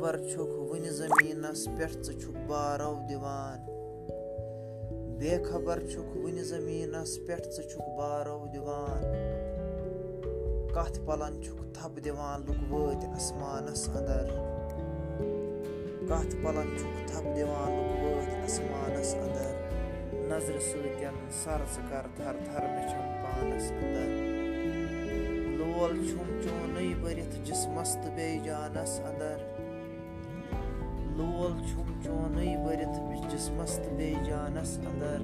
One زمین چھُکھ بارو بے خبر زٔمیٖنَس پٮ۪ٹھ ژٕ چھُکھ بارو دلک تسمان کت پلنج دسمان نظر ست سر سر تھر پانَس پانس لول چون اَندَر لول چھُم چونٕے بٔرِتھ جِسمَس تہٕ بیٚیہِ جانَس اَنٛدر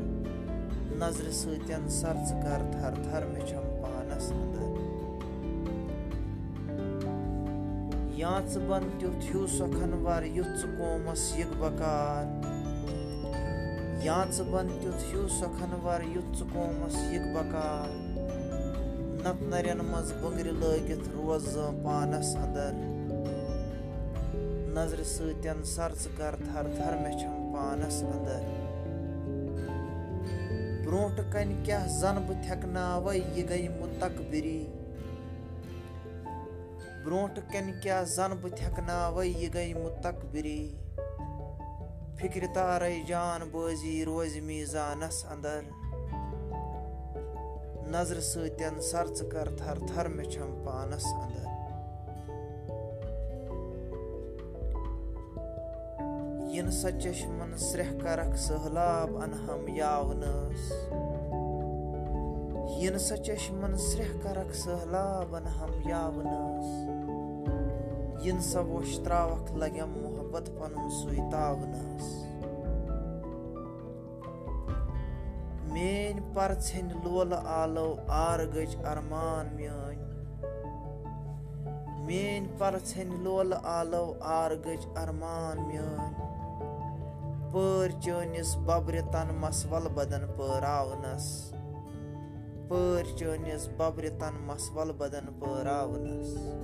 نظرِ سۭتۍ سر ژٕ کر تھر تھر مےٚ چھَم پانَس اَنٛدر یا ژٕ بَن تیُتھ ہیوٗ سۄ کھنوَر یُتھ ژٕ قومَس یِکھ بَکار یا ژٕ بَن تیُتھ ہیوٗ سۄ کھنوَر یُتھ ژٕ قومَس یِکھ بَکار نَتہٕ نَرٮ۪ن منٛز بٔنٛگرِ لٲگِتھ روز زٕ پانَس اَنٛدر نظرِ سۭتۍ سر ژٕ کر تھر تھر مےٚ چھم پانس انٛدر کَنہِ زن بہٕ پاندر یہِ گٔے تھو یہ کَنہِ بروٹ زن بہٕ بہ یہِ گٔے متبری فِکرِ تار جان بٲزی روزِ میٖزانس انٛدر نظرِ سۭتۍ سر ژٕ کر تھر تھر مےٚ چھم پانس انٛدر سشمن سریہ کرک سہل انہم یا سشمن سریہ کرک سہل انہم یا ترٛاوَکھ لگم محبت پَنُن سُے ساؤنس می ین لولہٕ آلو آرگ ارمان می ین لولہٕ آلو آر گٔج ارمان میٲنۍ چٲنِس ببرِ تنمس پینس ببر پٲراونَس و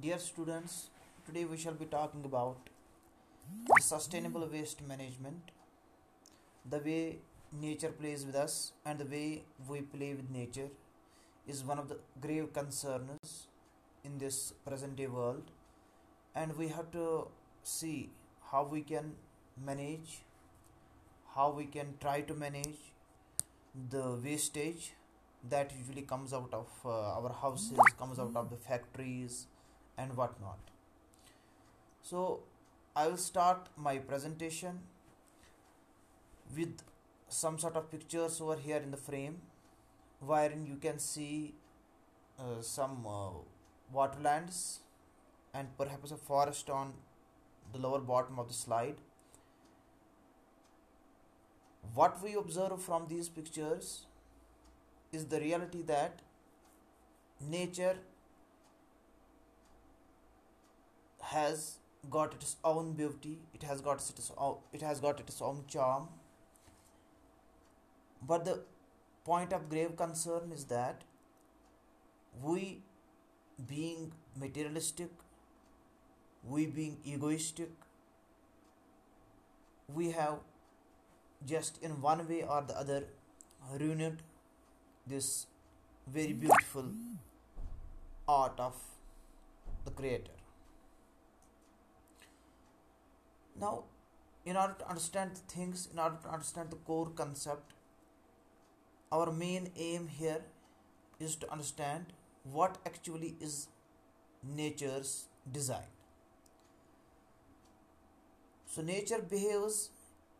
dear students today we'll be talking about sustainable waste management the way nature plays with us, and the way we play with nature is one of the grave concerns in this present day world, and we have to see how we can manage, how we can try to manage the wastage that usually comes out of uh, our houses, comes out of the factories and whatnot. So I will start my presentation with some sort of pictures over here in the frame, wherein you can see uh, some uh, waterlands and perhaps a forest on the lower bottom of the slide. What we observe from these pictures is the reality that nature has got its own beauty, it has got its own charm. But the point of grave concern is that we being materialistic, we being egoistic, we have just in one way or the other ruined this very beautiful art of the Creator. Now, in order to understand things, in order to understand the core concept our main aim here is to understand what actually is nature's design. So nature behaves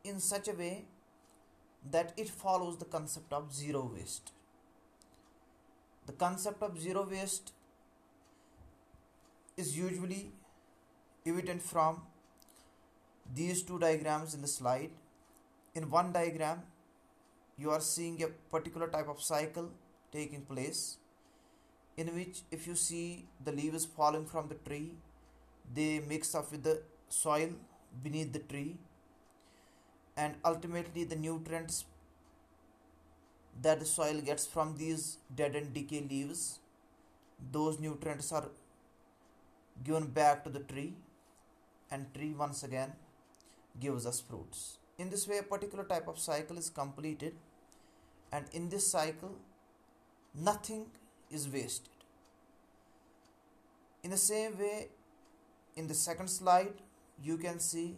in such a way that it follows the concept of zero waste. The concept of zero waste is usually evident from these two diagrams in the slide. In one diagram, you are seeing a particular type of cycle taking place, in which if you see the leaves falling from the tree, they mix up with the soil beneath the tree, and ultimately the nutrients that the soil gets from these dead and decayed leaves, those nutrients are given back to the tree, and tree once again gives us fruits. In this way, a particular type of cycle is completed. And in this cycle, nothing is wasted. In the same way, in the second slide, you can see,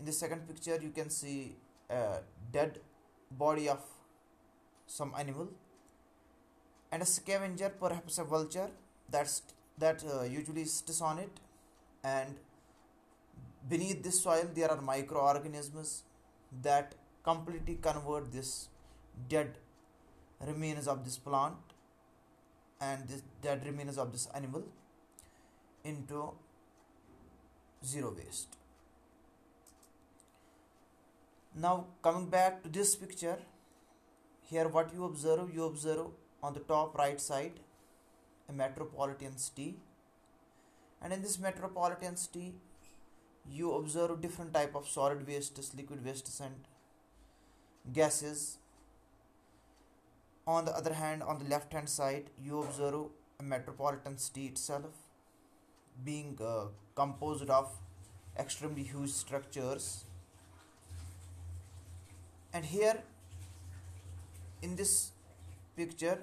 in the second picture, you can see a dead body of some animal and a scavenger, perhaps a vulture, that uh, usually sits on it, and beneath this soil there are microorganisms that completely convert this dead remains of this plant and that remains of this animal into zero waste. Now coming back to this picture, here what you observe on the top right side a metropolitan city, and in this metropolitan city you observe different type of solid wastes, liquid wastes and gases on the other hand, on the left hand side, you observe a metropolitan city itself being uh, composed of extremely huge structures. And here in this picture,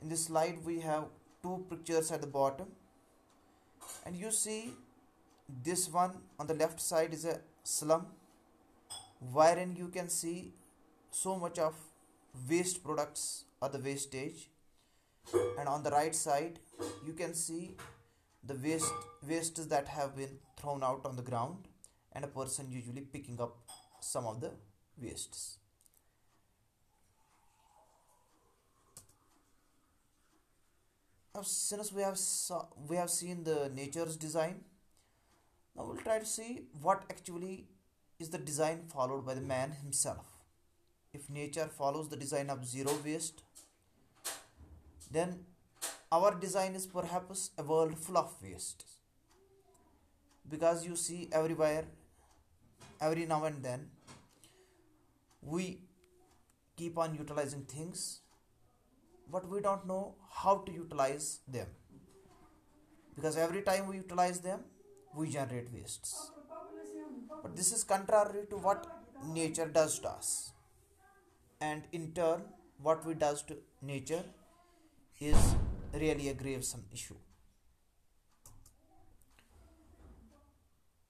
in this slide, we have two pictures at the bottom, and you see this one on the left side is a slum wherein you can see so much of waste products or the wastage, and on the right side you can see the wastes that have been thrown out on the ground, and a person usually picking up some of the wastes. Now, since we have seen the nature's design, now we'll try to see what actually is the design followed by the man himself. If nature follows the design of zero waste, then our design is perhaps a world full of waste. Because you see everywhere, every now and then, we keep on utilizing things, but we don't know how to utilize them. Because every time we utilize them, we generate wastes. But this is contrary to what nature does to us and in turn what we does to nature is really a gravesome issue.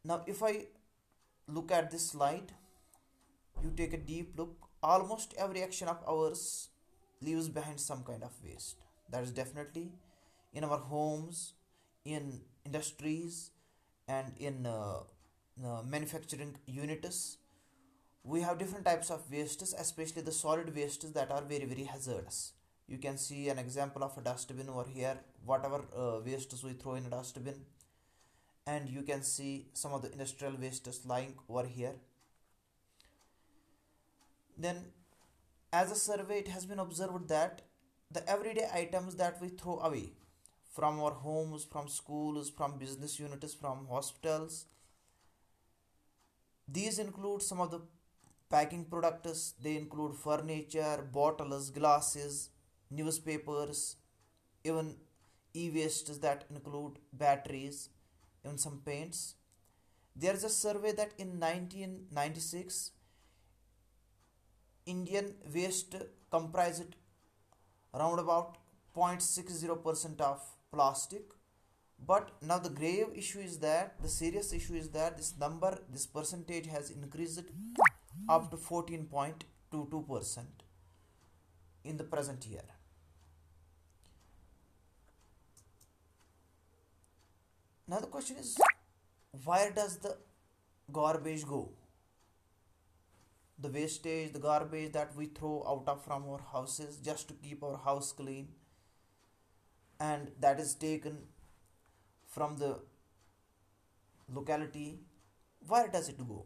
Now if I look at this slide, you take a deep look, almost every action of ours leaves behind some kind of waste. That is definitely in our homes, in industries, and in uh, uh, manufacturing units, we have different types of wastes, especially the solid wastes that are very, very hazardous. You can see an example of a dustbin over here, whatever uh, wastes we throw in a dustbin. And you can see some of the industrial wastes lying over here. Then as a survey, it has been observed that the everyday items that we throw away from our homes, from schools, from business units, from hospitals, these include some of the Packing products, they include furniture, bottles, glasses, newspapers, even e-wastes that include batteries, even some paints. There is a survey that in 1996, Indian waste comprised around about 0.60% of plastic. But now the grave issue is that, the serious issue is that this percentage has increased up to 14.22% in the present year. Now the question is, where does the garbage go? The wastage, the garbage that we throw out of from our houses just to keep our house clean, and that is taken from the locality, where does it go?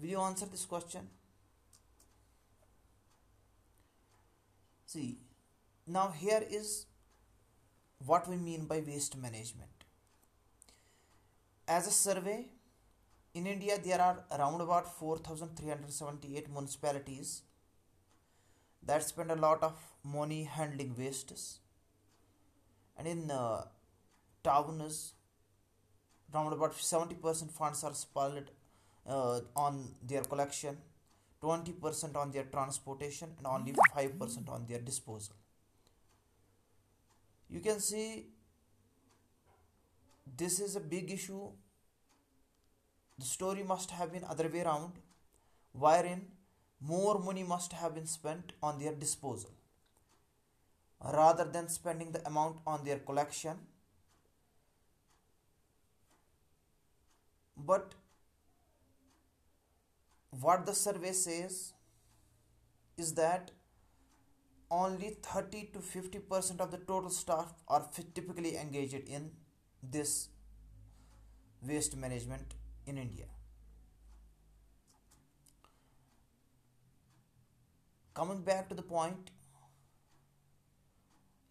Will you answer this question? See, now here is what we mean by waste management. As a survey, in India there are around about 4,378 municipalities that spend a lot of money handling wastes, and in uh, towns, around about 70% funds are uh, on their collection, 20% on their transportation, and only 5% on their disposal. You can see this is a big issue. The story must have been other way around, wherein more money must have been spent on their disposal rather than spending the amount on their collection. But what the survey says is that only 30 to 50% of the total staff are typically engaged in this waste management in India. Coming back to the point,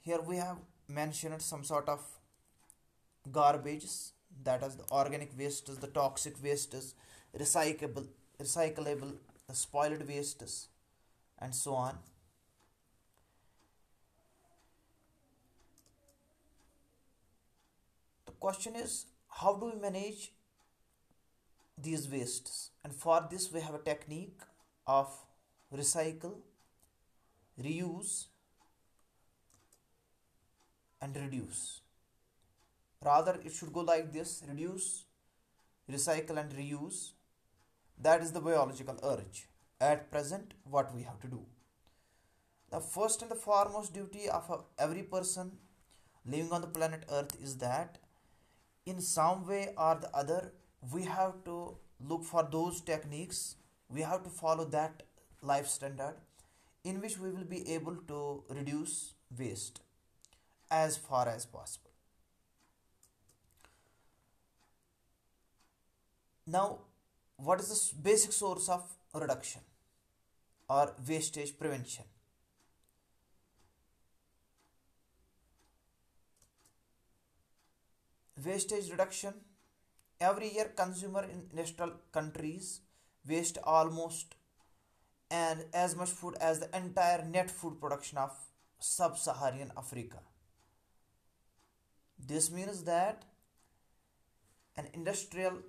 here we have mentioned some sort of garbages, that is the organic wastes, the toxic wastes, recyclable recyclable, the spoiled wastes, and so on. The question is, how do we manage these wastes? And for this we have a technique of recycle, reuse, and reduce. Rather, it should go like this: reduce, recycle, and reuse. That is the biological urge. At present, what we have to do. The first and the foremost duty of every person living on the planet Earth is that in some way or the other, we have to look for those techniques, we have to follow that life standard in which we will be able to reduce waste as far as possible. Now, what is the basic source of reduction or wastage prevention? Wastage reduction. Every year consumer in industrial countries waste almost and as much food as the entire net food production of sub-Saharan Africa. This means that an industrial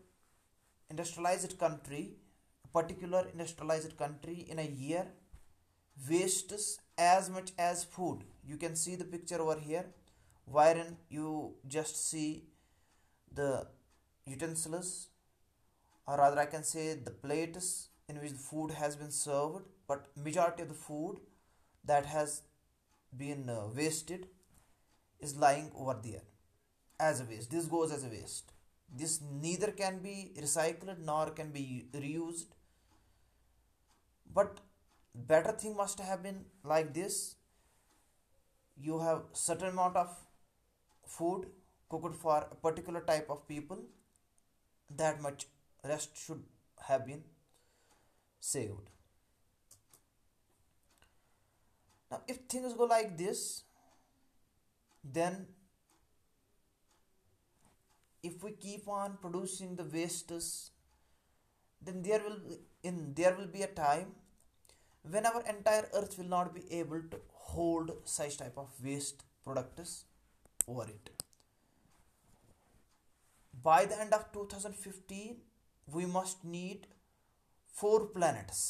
industrialized country, a particular industrialized country in a year wastes as much as food. You can see the picture over here, wherein you just see the utensils, or rather I can say the plates in which the food has been served, but majority of the food that has been uh, wasted is lying over there as a waste. This goes as a waste. This neither can be recycled nor can be reused. But better thing must have been like this. You have certain amount of food cooked for a particular type of people. That much rest should have been saved. Now if things go like this, then if we keep on producing the wastes, then there will be a time when our entire earth will not be able to hold such type of waste products over it. By the end of 2015, we must need 4 planets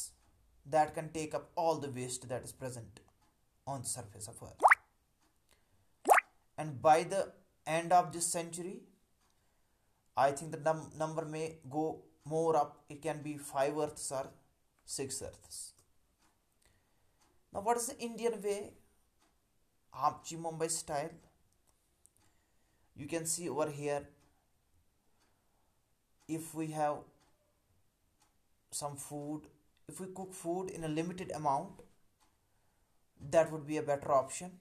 that can take up all the waste that is present on the surface of Earth. And by the end of this century, I think number میں go more up it can be five earths or six earths what is the Indian way آپ جی Mumbai style you can see over here if we have some food if we cook food in a limited amount that would be a better option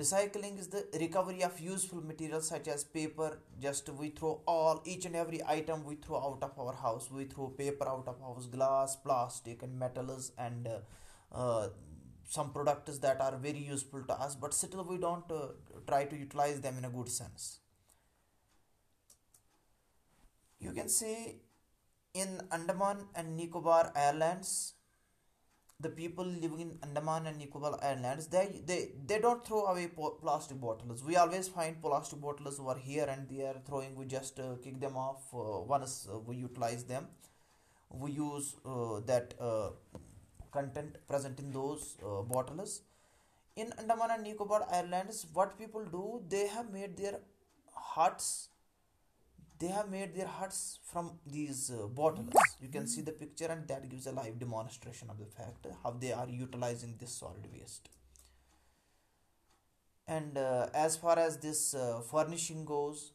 Recycling is the recovery of useful materials such as paper. Just we throw each and every item we throw out of our house. We throw paper out of house, glass, plastic and metals and uh, uh, some products that are very useful to us, but still we don't uh, try to utilize them in a good sense. You can see in Andaman and Nicobar Islands the people living in Andaman and Nicobar Islands, they don't throw away plastic bottles. We always find plastic bottles over here and they are throwing. We just uh, kick them off uh, once uh, we utilize them. We use that content present in those bottles. In Andaman and Nicobar Islands, what people do, they have made their huts they have made their huts from these uh, bottles. You can see the picture, and that gives a live demonstration of the fact how they are utilizing this solid waste. And uh, as far as this uh, furnishing goes,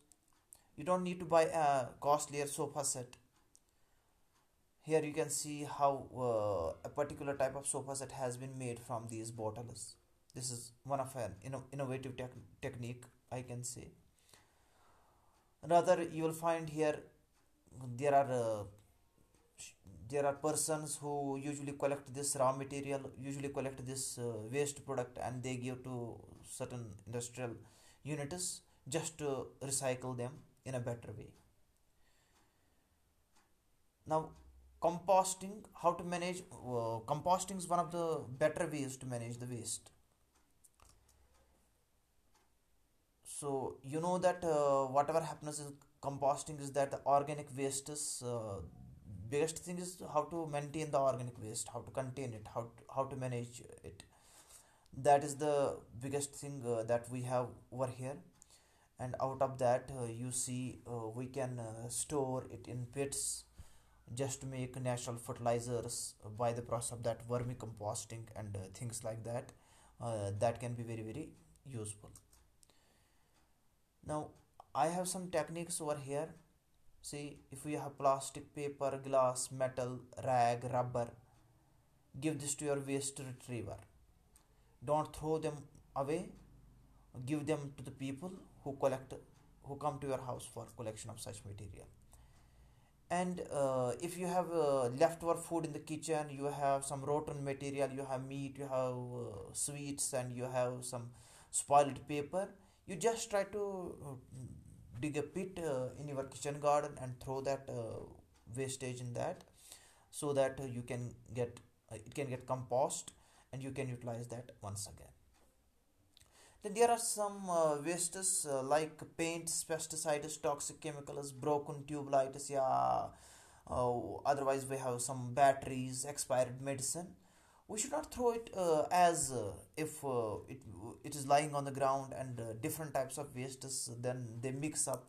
you don't need to buy a costlier sofa set. Here you can see how a particular type of sofa set has been made from these bottles. This is one of an innovative technique, I can say. Another, you will find here uh, there are persons who usually collect this raw material, usually collect this uh, waste product, and they give to certain industrial units just to recycle them in a better way. Now, composting, how to manage uh, composting is one of the better ways to manage the waste. So you know that uh, whatever happens in composting is that the organic waste is uh, biggest thing is how to maintain the organic waste, how to contain it, how to manage it. That is the biggest thing uh, that we have over here. And out of that you see we can store it in pits just to make natural fertilizers by the process of that vermicomposting and things like that. That can be very, very useful. Now I have some techniques over here. See, if we have plastic, paper, glass, metal, rag, rubber, give this to your waste retriever. Don't throw them away. Give them to the people who come to your house for collection of such material. And uh, if you have uh, leftover food in the kitchen, you have some rotten material, you have meat, you have uh, sweets, and you have some spoiled paper, you just try to uh, dig a pit uh, in your kitchen garden and throw that uh, wastage in that, so that you can get it can get compost and you can utilize that once again. Then there are some wastes like paints, pesticides, toxic chemicals, broken tube lights, otherwise we have some batteries, expired medicine. We should not throw it uh, as uh, if uh, it is lying on the ground and different types of wastes, then they mix up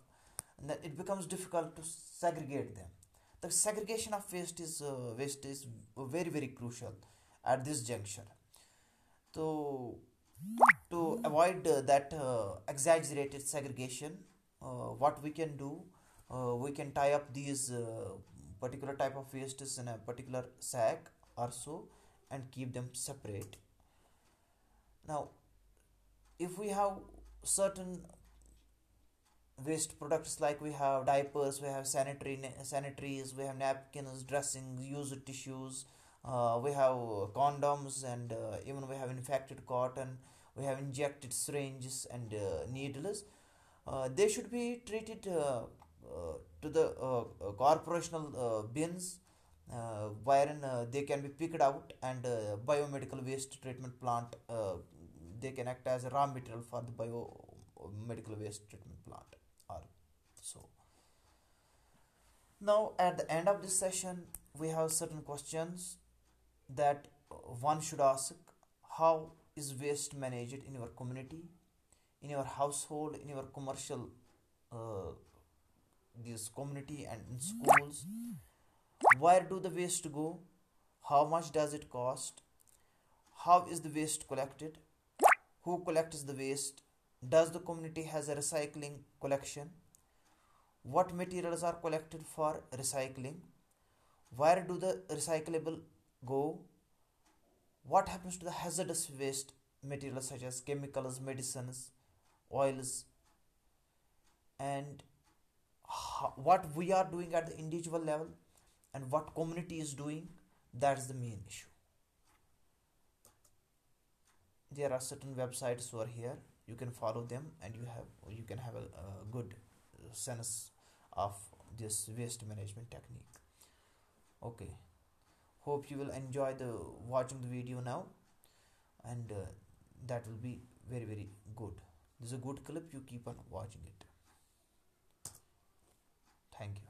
and then it becomes difficult to segregate them. The segregation of waste is very, very crucial at this juncture. So to avoid that exaggerated segregation, what we can do, we can tie up these particular type of wastes in a particular sack or so, and keep them separate. Now, if we have certain waste products, like we have diapers, we have sanitaries, we have napkins, dressings, used tissues, uh, we have condoms, and uh, even we have infected cotton, we have injected syringes and uh, needles. They should be treated to the corporational bins uh, wherein uh, they can be picked out, and uh, biomedical waste treatment plant, they can act as a raw material for the biomedical waste treatment plant. Or so now at the end of this session we have certain questions that one should ask. How is waste managed in your community, in your household, in your commercial this community, and in schools? Where do the waste go? How much does it cost? How is the waste collected? Who collects the waste? Does the community has a recycling collection? What materials are collected for recycling? Where do the recyclable go? What happens to the hazardous waste materials such as chemicals, medicines, oils? And what we are doing at the individual level and what community is doing, that's the main issue. There are certain websites over here, you can follow them, and you can have a good sense of this waste management technique. Okay, hope you will enjoy watching the video now, and uh, that will be very, very good. This is a good clip, you keep on watching it. Thank you.